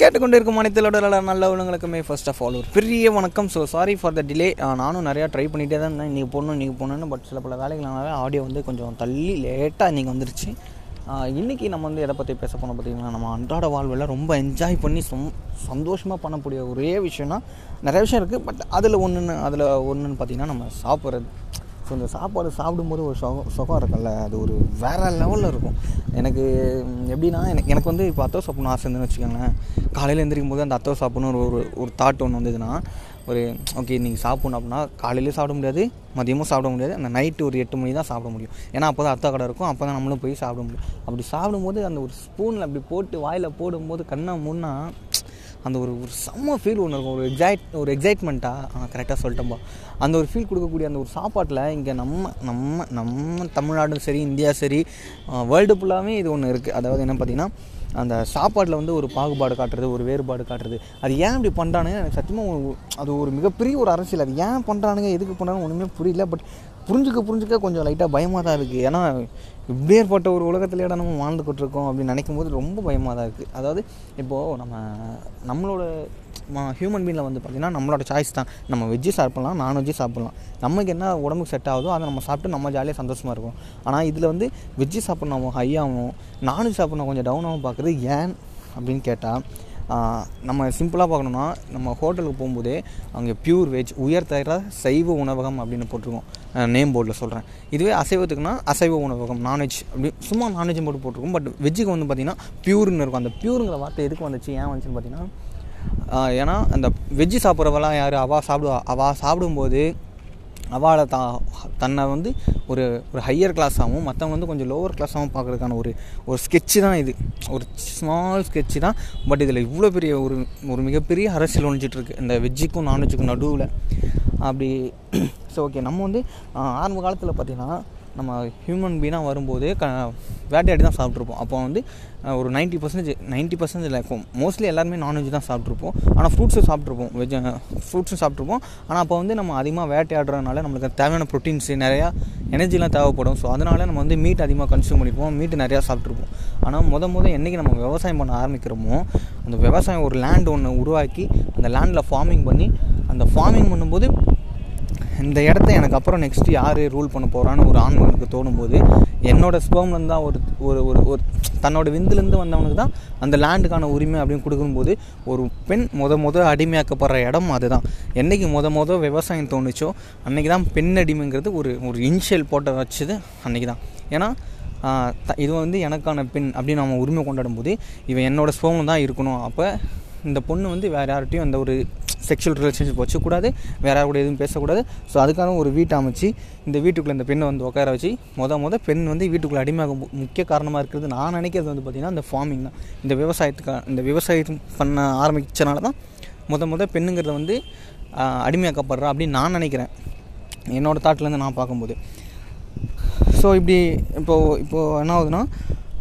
கேட்டுக்கொண்டிருக்கும் இருக்கும் நல்ல உள்ளங்களுக்குமே ஃபர்ஸ்ட் ஆஃப் ஆல் ஒரு பெரிய வணக்கம். So sorry for the delay நானும் நிறையா ட்ரை பண்ணிகிட்டே தான் இருந்தேன். இன்றைக்கி போகணும் இன்றைக்கி போகணுன்னு பட் சில பல வேலைகளால ஆடியோ வந்து கொஞ்சம் தள்ளி லேட்டாக இன்றைக்கி வந்துருச்சு. இன்றைக்கி நம்ம வந்து எதை பற்றி பேச போனோம் பார்த்திங்கன்னா நம்ம அன்றாட வாழ்வில் ரொம்ப என்ஜாய் பண்ணி சொம் சந்தோஷமாக பண்ணக்கூடிய ஒரே விஷயம்னா நிறைய விஷயம் இருக்குது பட் அதில் ஒன்றுன்னு அதில் ஒன்றுன்னு பார்த்தீங்கன்னா நம்ம சாப்பிட்றது. ஸோ இந்த சாப்பாடு சாப்பிடும்போது ஒரு சுகம் சுகம் இருக்கும்ல. அது ஒரு வேறு லெவலில் இருக்கும். எனக்கு எப்படின்னா எனக்கு எனக்கு வந்து இப்போ அத்தோ சாப்பிடணும் ஆசை இருந்துன்னு வச்சுக்கோங்களேன். காலையில் எந்திரிக்கும் போது அந்த அத்தோ சாப்பிடணும் ஒரு ஒரு தாட் ஒன்று வந்ததுன்னா ஒரு ஓகே நீங்கள் சாப்பிடணும் அப்படின்னா காலையிலேயும் சாப்பிட முடியாது மதியமும் சாப்பிட முடியாது அந்த நைட்டு ஒரு எட்டு மணி தான் சாப்பிட முடியும். ஏன்னா அப்போ தான் அத்தா கடை இருக்கும் அப்போ தான் நம்மளும் போய் சாப்பிட முடியும். அப்படி சாப்பிடும்போது அந்த ஒரு ஸ்பூனில் அப்படி போட்டு வாயில் போடும்போது கண்ணை முன்னா அந்த ஒரு ஒரு செம்ம ஃபீல் ஒன்று இருக்கும். ஒரு எக்ஸைட் ஒரு எக்ஸைட்மெண்ட்டாக கரெக்டாக சொல்லிட்டோம்பா. அந்த ஒரு ஃபீல் கொடுக்கக்கூடிய அந்த ஒரு சாப்பாட்டில் இங்கே நம்ம நம்ம நம்ம தமிழ்நாடும் சரி இந்தியா சரி வேர்ல்டு ஃபுல்லாகவே இது ஒன்று இருக்குது அதாவது என்ன பார்த்திங்கன்னா அந்த சாப்பாட்டில் வந்து ஒரு பாகுபாடு காட்டுறது ஒரு வேறுபாடு காட்டுறது. அது ஏன் இப்படி பண்ணுறானுங்க எனக்கு சத்தியமாக ஒரு- அது ஒரு மிகப்பெரிய ஒரு அரசியல். அது ஏன் பண்ணுறானுங்க எதுக்கு பண்ணுறாங்க ஒன்றுமே புரியல. பட் புரிஞ்சுக்க புரிஞ்சுக்க கொஞ்சம் லைட்டாக பயமாக தான் இருக்குது ஏன்னா இப்படியேற்பட்ட ஒரு உலகத்திலேயே நம்ம வாழ்ந்துக்கிட்டு இருக்கோம் அப்படின்னு நினைக்கும் போது ரொம்ப பயமாக தான் இருக்குது அதாவது இப்போது நம்ம நம்மளோட ஹியூமன் பீனில் வந்து பார்த்திங்கன்னா நம்மளோட சாய்ஸ் தான். நம்ம வெஜ்ஜு சாப்பிட்லாம் நான்வெஜ்ஜு சாப்பிட்லாம். நமக்கு என்ன உடம்புக்கு செட் ஆகுதோ அதை நம்ம சாப்பிட்டு நம்ம ஜாலியாக சந்தோஷமாக இருக்கும் ஆனால் இதில் வந்து வெஜ்ஜு சாப்பிட்ணும் ஹையாகவும் நான்வெஜ் சாப்பிட்ணும் கொஞ்சம் டவுனாகவும் பார்க்குறது ஏன் அப்படின்னு கேட்டால் நம்ம சிம்பிளாக பார்க்கணுன்னா நம்ம ஹோட்டலுக்கு போகும்போதே அங்கே பியூர் வெஜ் உயர்தர சைவ உணவகம் அப்படின்னு போட்டிருக்கோம். நேம் போர்டில் சொல்கிறேன் இதுவே அசைவத்துக்குன்னா அசைவ உணவகம் நான்வெஜ் அப்படி சும்மா நான்வெஜ் போட்டு போட்டிருக்கோம். பட் வெஜ்ஜுக்கு வந்து பார்த்திங்கன்னா பியூர்னு இருக்கும். அந்த பியூருங்கிற வார்த்தை எதுக்கு வந்துச்சு ஏன் வந்துச்சுன்னு பார்த்தீங்கன்னா ஏன்னா அந்த வெஜ்ஜு சாப்பிட்றவெல்லாம் யார்? அவள் சாப்பிடுவா அவள் சாப்பிடும்போது அவளை தா தன்னை வந்து ஒரு ஒரு ஹையர் கிளாஸாகவும் மற்றவங்க வந்து கொஞ்சம் லோவர் கிளாஸாகவும் பார்க்குறதுக்கான ஒரு ஒரு ஸ்கெட்சு தான் இது. ஒரு ஸ்மால் ஸ்கெட்சு தான். பட் இதில் இவ்வளோ பெரிய ஒரு ஒரு மிகப்பெரிய அரசியல் ஒழிஞ்சிட்ருக்கு. இந்த வெஜ்ஜுக்கும் நான்வெஜ்ஜுக்கும் நடுவில். அப்படி ஸோ ஓகே நம்ம வந்து ஆரம்ப காலத்தில் பார்த்திங்கன்னா நம்ம ஹியூமன் பீனாக வரும்போது க வேட்டையாடி தான் சாப்பிட்ருப்போம் அப்போ வந்து ஒரு நைன்ட்டி பர்சன்டேஜ் நைன்ட்டி பர்சன்டேஜ் இருக்கும் மோஸ்ட்லி எல்லாருமே நான்வெஜ் தான் சாப்பிட்ருப்போம் ஆனால் ஃப்ரூட்ஸும் சாப்பிட்ருப்போம் வெஜ் ஃப்ரூட்ஸும் சாப்பிட்ருப்போம் ஆனால் அப்போ வந்து நம்ம அதிகமாக வேட்டையாடுறதுனால நம்மளுக்கு தேவையான ப்ரோட்டீன்ஸு நிறையா எனர்ஜிலாம் தேவைப்படும். ஸோ அதனால் நம்ம வந்து மீட் அதிகமாக கன்சியூம் பண்ணியிருப்போம் மீட் நிறையா சாப்பிட்ருப்போம் ஆனால் முத முத என்றைக்கு நம்ம விவசாயம் பண்ண ஆரம்பிக்கிறோமோ அந்த விவசாயம் ஒரு லேண்ட் ஒன்று உருவாக்கி அந்த லேண்டில் ஃபார்மிங் பண்ணி அந்த ஃபார்மிங் பண்ணும்போது இந்த இடத்த எனக்கு அப்புறம் நெக்ஸ்ட் யார் ரூல் பண்ண போகிறான்னு ஒரு ஆண்மனுக்கு தோணும்போது என்னோடய ஸ்பேம்லேருந்து தான் ஒரு ஒரு ஒரு ஒரு தன்னோட விந்துலேருந்து வந்தவனுக்கு தான் அந்த லேண்டுக்கான உரிமை அப்படின்னு கொடுக்கும்போது ஒரு பெண் முத முத அடிமையாக்கப்படுற இடம் அதுதான். என்றைக்கு முத முத விவசாயம் தோணுச்சோ அன்றைக்கி தான் பெண் அடிமைங்கிறது ஒரு ஒரு இனிஷியல் போட்ட வச்சது அன்றைக்கி தான். ஏன்னா த- இது வந்து எனக்கான பெண் அப்படின்னு நம்ம உரிமை கொண்டாடும் போது இவன் என்னோடய ஸ்பேமில் தான் இருக்கணும். அப்போ இந்த பொண்ணு வந்து வேறு யார்கிட்டையும் அந்த ஒரு செக்ஷுவல் ரிலேஷன்ஷிப் வச்சுக்கூடாது வேறு கூட எதுவும் பேசக்கூடாது. ஸோ அதுக்காக ஒரு வீட்டை அமைச்சு இந்த வீட்டுக்குள்ளே இந்த பெண்ணை வந்து உட்கார வச்சு மொதல் மொதல் பெண் வந்து வீட்டுக்குள்ளே அடிமையாக முக்கிய காரணமாக இருக்கிறது நான் நினைக்கிறது வந்து பார்த்திங்கன்னா இந்த ஃபார்மிங் தான். இந்த விவசாயத்துக்கு இந்த விவசாயம் பண்ண ஆரம்பித்தனால தான் முத முத பெண்ணுங்கிறத வந்து அடிமையாக்கப்படுறா அப்படின்னு நான் நினைக்கிறேன். என்னோடய தாட்லேருந்து நான் பார்க்கும்போது. ஸோ இப்படி இப்போது இப்போது என்ன ஆகுதுன்னா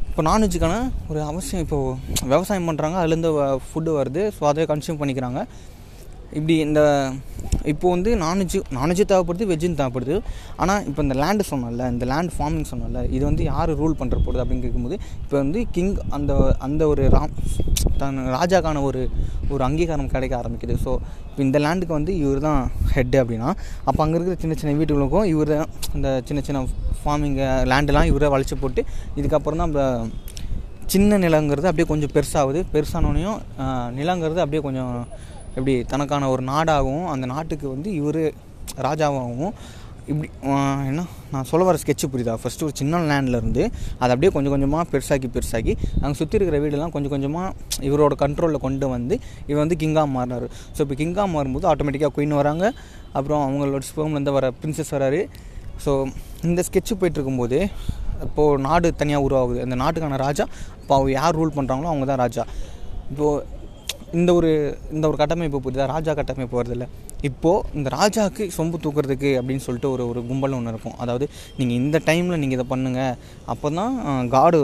இப்போ நான்வெஜ்ஜுக்கான ஒரு அவசியம் இப்போது விவசாயம் பண்ணுறாங்க அதுலேருந்து ஃபுட்டு வருது. ஸோ அதை கன்சியூம் பண்ணிக்கிறாங்க. இப்படி இந்த இப்போ வந்து நான்வெஜ்ஜு நான்வெஜ்ஜு தேவைப்படுது வெஜ்ஜும் தேவைப்படுது. ஆனால் இப்போ இந்த லேண்டு சொன்னோம்ல இந்த லேண்ட் ஃபார்மிங் சொன்னல இது வந்து யார் ரூல் பண்ணுற போகுது அப்படின்னு கேட்கும்போது இப்போ வந்து கிங் அந்த அந்த ஒரு ராம் தன் ராஜாக்கான ஒரு ஒரு அங்கீகாரம் கிடைக்க ஆரம்பிக்குது. ஸோ இப்போ இந்த லேண்டுக்கு வந்து இவர் தான் ஹெட்டு அப்படின்னா அப்போ அங்கே இருக்கிற சின்ன சின்ன வீட்டுகளுக்கும் இவர் தான் இந்த சின்ன சின்ன ஃபார்மிங்கை லேண்டெலாம் இவரை வளைச்சி போட்டு இதுக்கப்புறம் தான் நம்ம சின்ன நிலங்கிறது அப்படியே கொஞ்சம் பெருசாகுது. பெருசானோடனையும் நிலங்கிறது அப்படியே கொஞ்சம் எப்படி தனக்கான ஒரு நாடாகவும் அந்த நாட்டுக்கு வந்து இவர் ராஜாவாகவும் இப்படி என்ன? நான் சொல்ல வர ஸ்கெட்சு புரியுதா? ஃபஸ்ட்டு ஒரு சின்ன லேண்டில் இருந்து அதை அப்படியே கொஞ்சம் கொஞ்சமாக பெருசாக்கி பெருசாக்கி அங்கே சுற்றி இருக்கிற வீடெல்லாம் கொஞ்சம் கொஞ்சமாக இவரோட கண்ட்ரோலில் கொண்டு வந்து இவர் வந்து கிங்காக மாறினார். ஸோ இப்போ கிங்காக மாறும்போது ஆட்டோமேட்டிக்காக குயின் வராங்க. அப்புறம் அவங்களோட ஸ்பேம்லேருந்து வர பிரின்சஸ் வராரு. ஸோ இந்த ஸ்கெட்சு போயிட்டுருக்கும்போது இப்போது நாடு தனியாக உருவாகுது. அந்த நாட்டுக்கான ராஜா இப்போ அவங்க யார் ரூல் பண்ணுறாங்களோ அவங்க தான் ராஜா. இப்போது இந்த ஒரு இந்த ஒரு கட்டமைப்பு புரியுதா? ராஜா கட்டமைப்பு வருதில்ல இப்போது இந்த ராஜாவுக்கு சொம்பு தூக்குறதுக்கு அப்படின்னு சொல்லிட்டு ஒரு ஒரு கும்பல் ஒன்று இருக்கும். அதாவது நீங்கள் இந்த டைமில் நீங்கள் இதை பண்ணுங்கள் அப்போ தான் காடு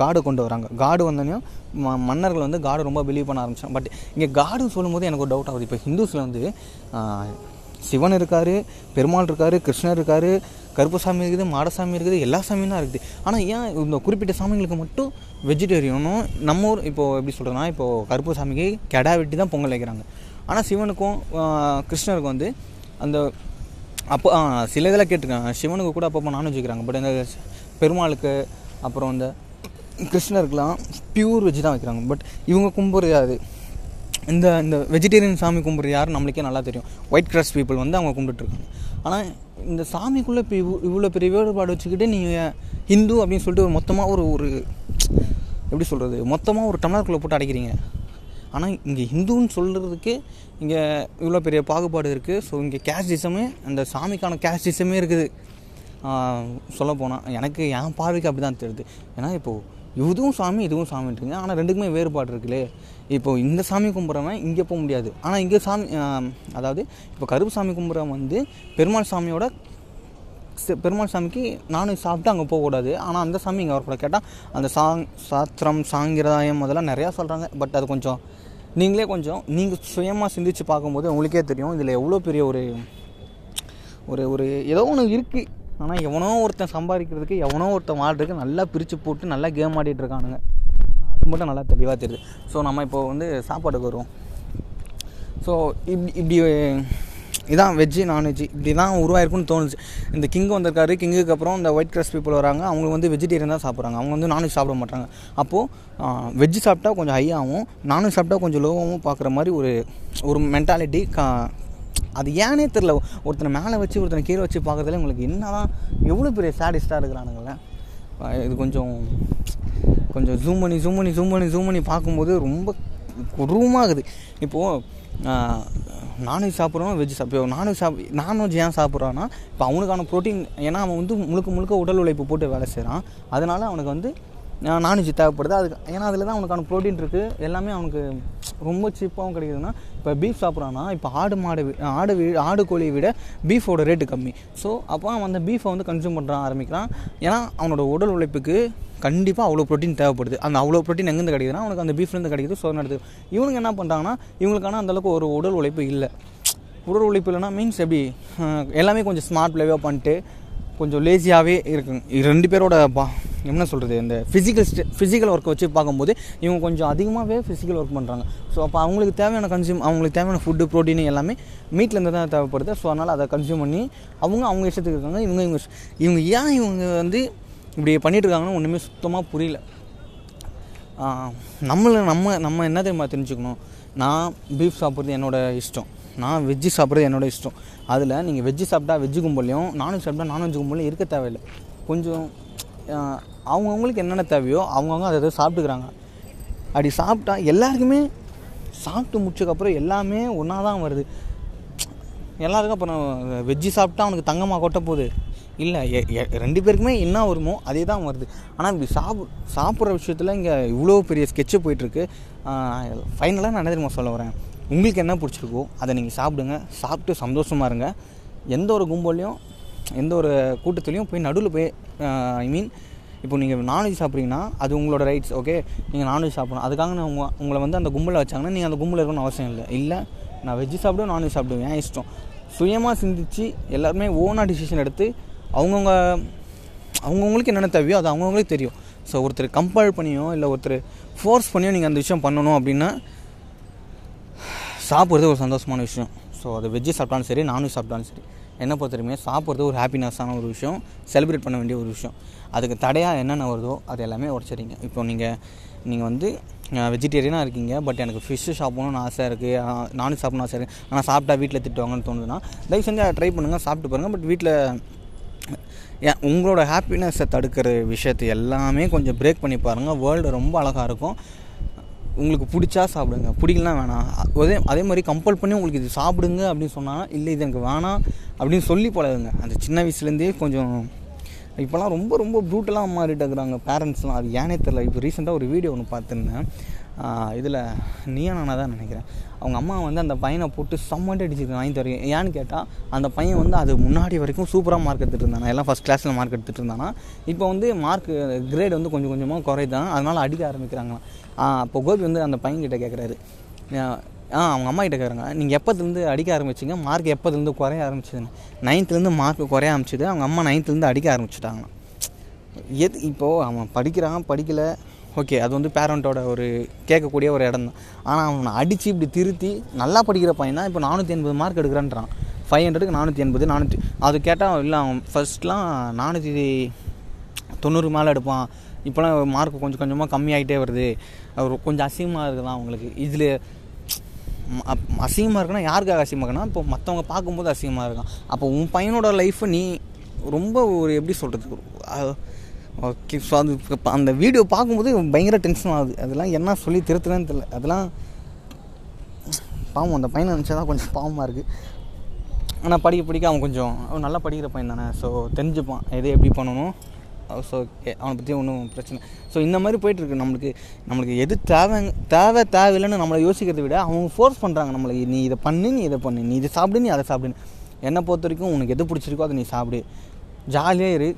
காடு கொண்டு வராங்க. காடு வந்தோடனையும் ம மன்னர்கள் வந்து காடு ரொம்ப பிலீவ் பண்ண ஆரம்பிச்சாங்க. பட் இங்கே காடுன்னு சொல்லும்போது எனக்கு ஒரு டவுட் ஆகுது. இப்போ ஹிந்துஸில் வந்து சிவன் இருக்கார் பெருமாள் இருக்கார் கிருஷ்ணர் இருக்கார் கருப்பு சாமி இருக்குது மாடசாமி இருக்குது எல்லா சாமியும் தான் இருக்குது. ஆனால் ஏன் இந்த குறிப்பிட்ட சாமிங்களுக்கு மட்டும் வெஜிடேரியனும் நம்ம ஊர் இப்போது எப்படி சொல்கிறேன்னா இப்போது கருப்பு சாமிக்கு கெடா வெட்டி தான் பொங்கல் வைக்கிறாங்க. ஆனால் சிவனுக்கும் கிருஷ்ணருக்கும் வந்து அந்த அப்போ சில இதில் கேட்டிருக்காங்க. சிவனுக்கு கூட அப்பப்போ நான்வெஜ் வைக்கிறாங்க. பட் இந்த பெருமாளுக்கு அப்புறம் இந்த கிருஷ்ணருக்குலாம் பியூர் வெஜ் தான் வைக்கிறாங்க. பட் இவங்க கும்பிட்றது அது இந்த இந்த வெஜிடேரியன் சாமி கும்பிட்ற யாரும் நம்மளுக்கே நல்லா தெரியும். ஒயிட் கிராஸ் பீப்புள் வந்து அவங்க கும்பிட்டுருக்காங்க ஆனால் இந்த சாமிக்குள்ளே இப்போ இவ்வளோ இவ்வளோ பெரிய வேறுபாடு வச்சுக்கிட்டு நீங்கள் ஹிந்து அப்படின்னு சொல்லிட்டு ஒரு மொத்தமாக ஒரு ஒரு எப்படி சொல்கிறது மொத்தமாக ஒரு டம்ளருக்குள்ளே போட்டு அடைக்கிறீங்க. ஆனால் இங்கே ஹிந்துன்னு சொல்கிறதுக்கு இங்கே இவ்வளோ பெரிய பாகுபாடு இருக்குது ஸோ இங்கே கேஸ்டிசமே அந்த சாமிக்கான கேஸ்டிசமே இருக்குது. சொல்லப்போனால் எனக்கு என் பார்வைக்கு அப்படி தான் தெரியுது. ஏன்னா இப்போது இதுவும் சாமி இதுவும் சாமின்றீங்க ஆனால் ரெண்டுக்குமே வேறுபாடு இருக்குல்லே. இப்போ இந்த சாமி கும்பிட்றவன் இங்கே போக முடியாது. ஆனால் இங்கே சாமி அதாவது இப்போ கருப்பு சாமி கும்பிட்றவன் வந்து பெருமாள் சாமியோட பெருமாள் சாமிக்கு நானும் சாப்பிட்டு அங்கே போகக்கூடாது ஆனால் அந்த சாமி இங்கே வரக்கூடாது. கேட்டால் அந்த சாங் சாத்திரம் சாங்கிரதாயம் அதெல்லாம் நிறையா சொல்கிறாங்க பட் அது கொஞ்சம் நீங்களே கொஞ்சம் நீங்கள் சுயமாக சிந்திச்சு பார்க்கும்போது உங்களுக்கே தெரியும். இதில் எவ்வளோ பெரிய ஒரு ஒரு ஒரு ஏதோ ஒன்று இருக்குது ஆனால் எவனோ ஒருத்தன் சம்பாதிக்கிறதுக்கு எவனோ ஒருத்தன் வாழ்றதுக்கு நல்லா பிரித்து போட்டு நல்லா கேம் ஆடிட்டு இருக்கானுங்க. ஆனால் அது மட்டும் நல்லா தெளிவாக தெரியுது. ஸோ நம்ம இப்போ வந்து சாப்பாடுக்கு வருவோம். ஸோ இப்படி இப்படி இதான் வெஜ்ஜு நான்வெஜ்ஜு இப்படி தான் உருவாயிருக்குன்னு தோணுச்சு. இந்த கிங் வந்திருக்காரு கிங்குக்கு அப்புறம் இந்த ஒயிட் கிராஸ் பீப்புள் வராங்க. அவங்க வந்து வெஜிடேரியன் தான் சாப்பிட்றாங்க. அவங்க வந்து நான்வெஜ் சாப்பிட மாட்டாங்க. அப்போது வெஜ்ஜு சாப்பிட்டா கொஞ்சம் ஹையாகவும் நான்வெஜ் சாப்பிட்டா கொஞ்சம் லோவாகவும் பார்க்குற மாதிரி ஒரு ஒரு மென்டாலிட்டி கா அது ஏனே தெரில ஒருத்தனை மேலே வச்சு ஒருத்தனை கீழே வச்சு பார்க்குறதுல உங்களுக்கு என்னதான் எவ்வளோ பெரிய சாடிஸ்டாக இருக்கிறானுங்களே. இது கொஞ்சம் கொஞ்சம் ஜூம் பண்ணி ஜூம் பண்ணி ஜூம் பண்ணி ஜூம் பண்ணி பார்க்கும்போது ரொம்ப கொடூரமாகுது இப்போது நான்வெஜ் சாப்பிட்றோம் வெஜ் சாப்பிடுவோம் நான்வெஜ் சாப் நான்வெஜ் ஏன் சாப்பிட்றான்னா இப்போ அவனுக்கான ப்ரோட்டீன் ஏன்னா அவன் வந்து முழுக்க முழுக்க உடல் உழைப்பு போட்டு வேலை செய்கிறான் அதனால் அவனுக்கு வந்து நான்வெஜ் தேவைப்படுது. அதுக்கு ஏன்னா அதில் தான் அவனுக்கான ப்ரோட்டீன் இருக்குது எல்லாமே அவனுக்கு ரொம்ப சீப்பாகவும் கிடைக்குதுன்னா இப்போ பீஃப் சாப்பிட்றான்னா இப்போ ஆடு மாடு ஆடு வி ஆடு கோழியை விட பீஃபோட ரேட்டு கம்மி. ஸோ அப்போ அவன் அந்த பீஃபை வந்து கன்சியூம் பண்ணுறான் ஆரம்பிக்கிறான். ஏன்னா அவனோட உடல் உழைப்புக்கு கண்டிப்பாக அவ்வளோ ப்ரோட்டீன் தேவைப்படுது. அந்த அவ்வளோ ப்ரோட்டீன் எங்கேருந்து கிடைக்குதுன்னா அவனுக்கு அந்த பீஃப்லேருந்து கிடைக்குது ஸோ நடக்குது இவனுக்கு என்ன பண்ணுறாங்கன்னா இவங்களுக்கான அந்தளவுக்கு ஒரு உடல் உழைப்பு இல்லை. உடல் உழைப்பு இல்லைன்னா மீன்ஸ் எப்படி எல்லாமே கொஞ்சம் ஸ்மார்ட் பிளேவாக பண்ணிட்டு கொஞ்சம் லேசியாகவே இருக்குங்க ரெண்டு பேரோட பா என்ன சொல்கிறது இந்த ஃபிசிக்கல் ஸ்டே ஃபிசிக்கல் ஒர்க்கை வச்சு பார்க்கும்போது இவங்க கொஞ்சம் அதிகமாகவே ஃபிசிக்கல் ஒர்க் பண்ணுறாங்க ஸோ அப்போ அவங்களுக்கு தேவையான கன்சியூம் அவங்களுக்கு தேவையான ஃபுட்டு ப்ரோட்டீன் எல்லாமே மீட்லேருந்து தான் தேவைப்படுது. ஸோ அதனால் அதை கன்சியூம் பண்ணி அவங்க அவங்க இஷ்டத்துக்கு இருக்காங்க. இவங்க இவங்க இவங்க ஏன் இவங்க வந்து இப்படி பண்ணிகிட்ருக்காங்கன்னு ஒன்றுமே சுத்தமாக புரியல. நம்மளை நம்ம நம்ம என்ன தெரியுமா தெரிஞ்சுக்கணும்? நான் பீஃப் சாப்பிட்றது என்னோட இஷ்டம். நான் வெஜ்ஜு சாப்பிட்றது என்னோட இஷ்டம். அதில் நீங்கள் வெஜ்ஜு சாப்பிட்டா வெஜ்ஜு கும்பலையும் நான்வெஜ் சாப்பிட்டா நான்வெஜ் கும்பலையும் இருக்க தேவையில்லை. கொஞ்சம் அவங்கவுங்களுக்கு என்னென்ன தேவையோ அவங்கவுங்க அதை அதை சாப்பிட்டுக்கிறாங்க. அப்படி சாப்பிட்டா எல்லாருக்குமே சாப்பிட்டு முடிச்சதுக்கப்புறம் எல்லாமே ஒன்றா தான் வருது. எல்லாருக்கும் அப்புறம் வெஜ்ஜு சாப்பிட்டா அவனுக்கு தங்கமாக கொட்ட போகுது. இல்லை எ- எ- ரெண்டு பேருக்குமே என்ன வருமோ அதே தான் வருது. ஆனால் இப்படி சாப்பிட்ற விஷயத்தில் இங்கே இவ்வளோ பெரிய ஸ்கெட்சு போயிட்டுருக்கு. ஃபைனலாக நான் என்ன தெரியுமா சொல்ல வரேன்? உங்களுக்கு என்ன பிடிச்சிருக்கோ அதை நீங்கள் சாப்பிடுங்க. சாப்பிட்டு சந்தோஷமாக இருங்க. எந்த ஒரு கும்பல்லையும் எந்த ஒரு கூட்டத்துலேயும் போய் நடுவில் போய் ஐ மீன் இப்போ நீங்கள் நான்வெஜ் சாப்பிட்றீங்கன்னா அது உங்களோட ரைட்ஸ் ஓகே நீங்கள் நான்வெஜ் சாப்பிடணும். அதுக்காக நான் உங்க உங்களை வந்து அந்த கும்பலில் வச்சாங்கன்னா நீங்கள் அந்த கும்பலில் இருக்கணும்னு அவசியம் இல்லை. இல்லை நான் வெஜ்ஜு சாப்பிடுவேன் நான்வெஜ் சாப்பிடுவேன். என் இஷ்டம்? சுயமாக சிந்திச்சு எல்லாருமே ஓனாக டிசிஷன் எடுத்து அவங்கவுங்க அவங்கவுங்களுக்கு என்னென்ன தேவையோ அது அவங்கவுங்களுக்கு தெரியும். ஸோ ஒருத்தர் கம்பேர் பண்ணியோ இல்லை ஒருத்தர் ஃபோர்ஸ் பண்ணியோ நீங்கள் அந்த விஷயம் பண்ணணும் அப்படின்னா சாப்பிட்றது ஒரு சந்தோஷமான விஷயம். ஸோ அது வெஜ்ஜு சாப்பிட்டாலும் சரி நான்வெஜ் சாப்பிட்டாலும் சரி என்ன பொறுத்தவரைக்கும் சாப்பிட்றது ஒரு ஹாப்பினஸ்ஸான ஒரு விஷயம் செலிப்ரேட் பண்ண வேண்டிய ஒரு விஷயம். அதுக்கு தடையாக என்னென்ன வருதோ அது எல்லாமே உடச்சிறீங்க இப்போ நீங்கள் நீங்கள் வந்து வெஜிடேரியனாக இருக்கீங்க பட் எனக்கு ஃபிஷ்ஷு சாப்பிடணும்னு ஆசை இருக்குது நான்வெஜ் சாப்பிடணும் ஆசை இருக்குது ஆனால் சாப்பிட்டா வீட்டில் திட்டுவாங்கன்னு தோணுதுன்னா தயவு செஞ்சு அதை ட்ரை பண்ணுங்கள் சாப்பிட்டு பாருங்கள் பட் வீட்டில் ஏன் உங்களோட ஹாப்பினஸை தடுக்கிற விஷயத்தை எல்லாமே கொஞ்சம் பிரேக் பண்ணி பாருங்கள் வேர்ல்டு ரொம்ப அழகாக இருக்கும். உங்களுக்கு பிடிச்சா சாப்பிடுங்க. பிடிக்கலாம் வேணாம். அதே அதே மாதிரி கம்பல் பண்ணி உங்களுக்கு இது சாப்பிடுங்க அப்படின்னு சொன்னால் இல்லை இது எனக்கு வேணாம் அப்படின்னு சொல்லி பழகுங்க. அந்த சின்ன வயசுலேருந்தே கொஞ்சம் இப்போலாம் ரொம்ப ரொம்ப ப்ரூட்டலாக மாறிட்டு இருக்கிறாங்க பேரண்ட்ஸ்லாம் அது ஏனே தெரில இப்போ ரீசெண்டாக ஒரு வீடியோ ஒன்று பார்த்துருந்தேன். இதில் நீயா தான் நினைக்கிறேன். அவங்க அம்மா வந்து அந்த பையனை போட்டு செம்மட்டு அடிச்சிருக்காங்க வாங்கி வரைக்கும். ஏன்னு கேட்டால் அந்த பையன் வந்து அது முன்னாடி வரைக்கும் சூப்பராக மார்க் எடுத்துகிட்டு இருந்தானா? எல்லாம் ஃபஸ்ட் கிளாஸில் மார்க் எடுத்துகிட்டு இருந்தானா? இப்போ வந்து மார்க் கிரேட் வந்து கொஞ்சம் கொஞ்சமாக குறைதான். அதனால் அடிக்க ஆரம்பிக்கிறாங்களாம். அப்போ கோபி வந்து அந்த பையன்கிட்ட கேட்குறாரு ஆ அவங்க அம்மா கிட்ட கேட்குறாங்க நீங்கள் எப்போதுலேருந்து அடிக்க ஆரம்பிச்சிங்க? மார்க் எப்போதுலேருந்து குறைய ஆரம்பிச்சதுன்னு. நைன்த்துலேருந்து மார்க் குறைய ஆரம்பிச்சது. அவங்க அம்மா நைன்த்துலேருந்து அடிக்க ஆரம்பிச்சிட்டாங்க எது இப்போது அவன் படிக்கிறான் படிக்கலை. ஓகே அது வந்து பேரண்ட்டோட ஒரு கேட்கக்கூடிய ஒரு இடம் தான். ஆனால் அவனை அடித்து இப்படி திருத்தி நல்லா படிக்கிற பையனா இப்போ நானூற்றி எண்பது மார்க் எடுக்கிறான்றான். ஃபைவ் ஹண்ட்ரடுக்கு நானூற்றி எண்பது நானூற்றி அது கேட்டால் இல்லை அவன் ஃபஸ்ட்லாம் நானூற்றி தொண்ணூறு மேலே எடுப்பான். இப்போலாம் மார்க் கொஞ்சம் கொஞ்சமாக கம்மியாகிட்டே வருது. அவர் கொஞ்சம் அசிங்கமாக இருக்குதான் அவங்களுக்கு. இதில் அசிங்கமாக இருக்குன்னா யாருக்காக அசிங்கமாக இருக்குன்னா இப்போ மற்றவங்க பார்க்கும்போது அசிங்கமாக இருக்கான். அப்போ உன் பையனோட லைஃப்பை நீ ரொம்ப ஒரு எப்படி சொல்கிறது ஓகே ஸோ அது அந்த வீடியோ பார்க்கும்போது பயங்கர டென்ஷன் ஆகுது. அதெல்லாம் என்ன சொல்லி திருத்துறேன்னு தெரியல. அதெல்லாம் பாவம் அந்த பையனை நினச்சா தான் கொஞ்சம் பாவமாக இருக்குது ஆனால் படிக்க படிக்க அவன் கொஞ்சம் அவன் நல்லா படிக்கிற பையன் தானே. ஸோ தெரிஞ்சுப்பான் எதை எப்படி பண்ணணும். ஸோ அவனை பற்றி ஒன்றும் பிரச்சனை ஸோ இந்த மாதிரி போயிட்டுருக்கு நம்மளுக்கு நம்மளுக்கு எது தேவை தேவை தேவையில்லைன்னு நம்மளை யோசிக்கிறதை விட அவங்க ஃபோர்ஸ் பண்ணுறாங்க நம்மளை. நீ இதை பண்ணு நீ இதை பண்ணு. நீ இதை சாப்பிடு நீ அதை சாப்பிடுன்னு. என்னை பொறுத்த வரைக்கும் உனக்கு எது பிடிச்சிருக்கோ அதை நீ சாப்பிடு. ஜாலியாக இரு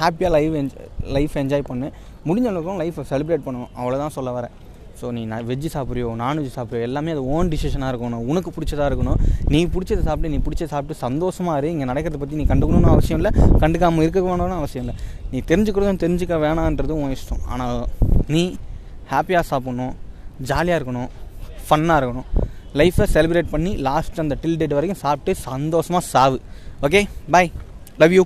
ஹாப்பியாக லைஃப் என்ஜாய் லைஃப் என்ஜாய் பண்ணு. முடிஞ்ச அளவுக்கும் லைஃப்பை செலிப்ரேட் பண்ணணும் அவ்வளோதான் சொல்ல வரேன். ஸோ நீ நான் வெஜ்ஜு சாப்பிட்றியோ நான்வெஜ் சாப்பிட்றியோ எல்லாமே அது ஓன் டிசிஷனாக இருக்கணும். உனக்கு பிடிச்சதாக இருக்கணும். நீ பிடிச்சதை சாப்பிட்டு நீ பிடிச்ச சாப்பிட்டு சந்தோஷமாக இரு. இங்கே நடக்கிறத பற்றி நீ கண்டுக்கணும்னு அவசியம் இல்லை. கண்டுக்காமல் இருக்க வேணும்னு அவசியம் இல்லை. நீ தெரிஞ்சுக்கிறதும் தெரிஞ்சுக்க வேணான்றதும் உன் இஷ்டம். ஆனால் நீ ஹாப்பியாக சாப்பிட்ணும் ஜாலியாக இருக்கணும் ஃபன்னாக இருக்கணும். லைஃப்பை செலிப்ரேட் பண்ணி லாஸ்ட் அந்த டில் டேட் வரைக்கும் சாப்பிட்டு சந்தோஷமாக சாவு. Okay bye love you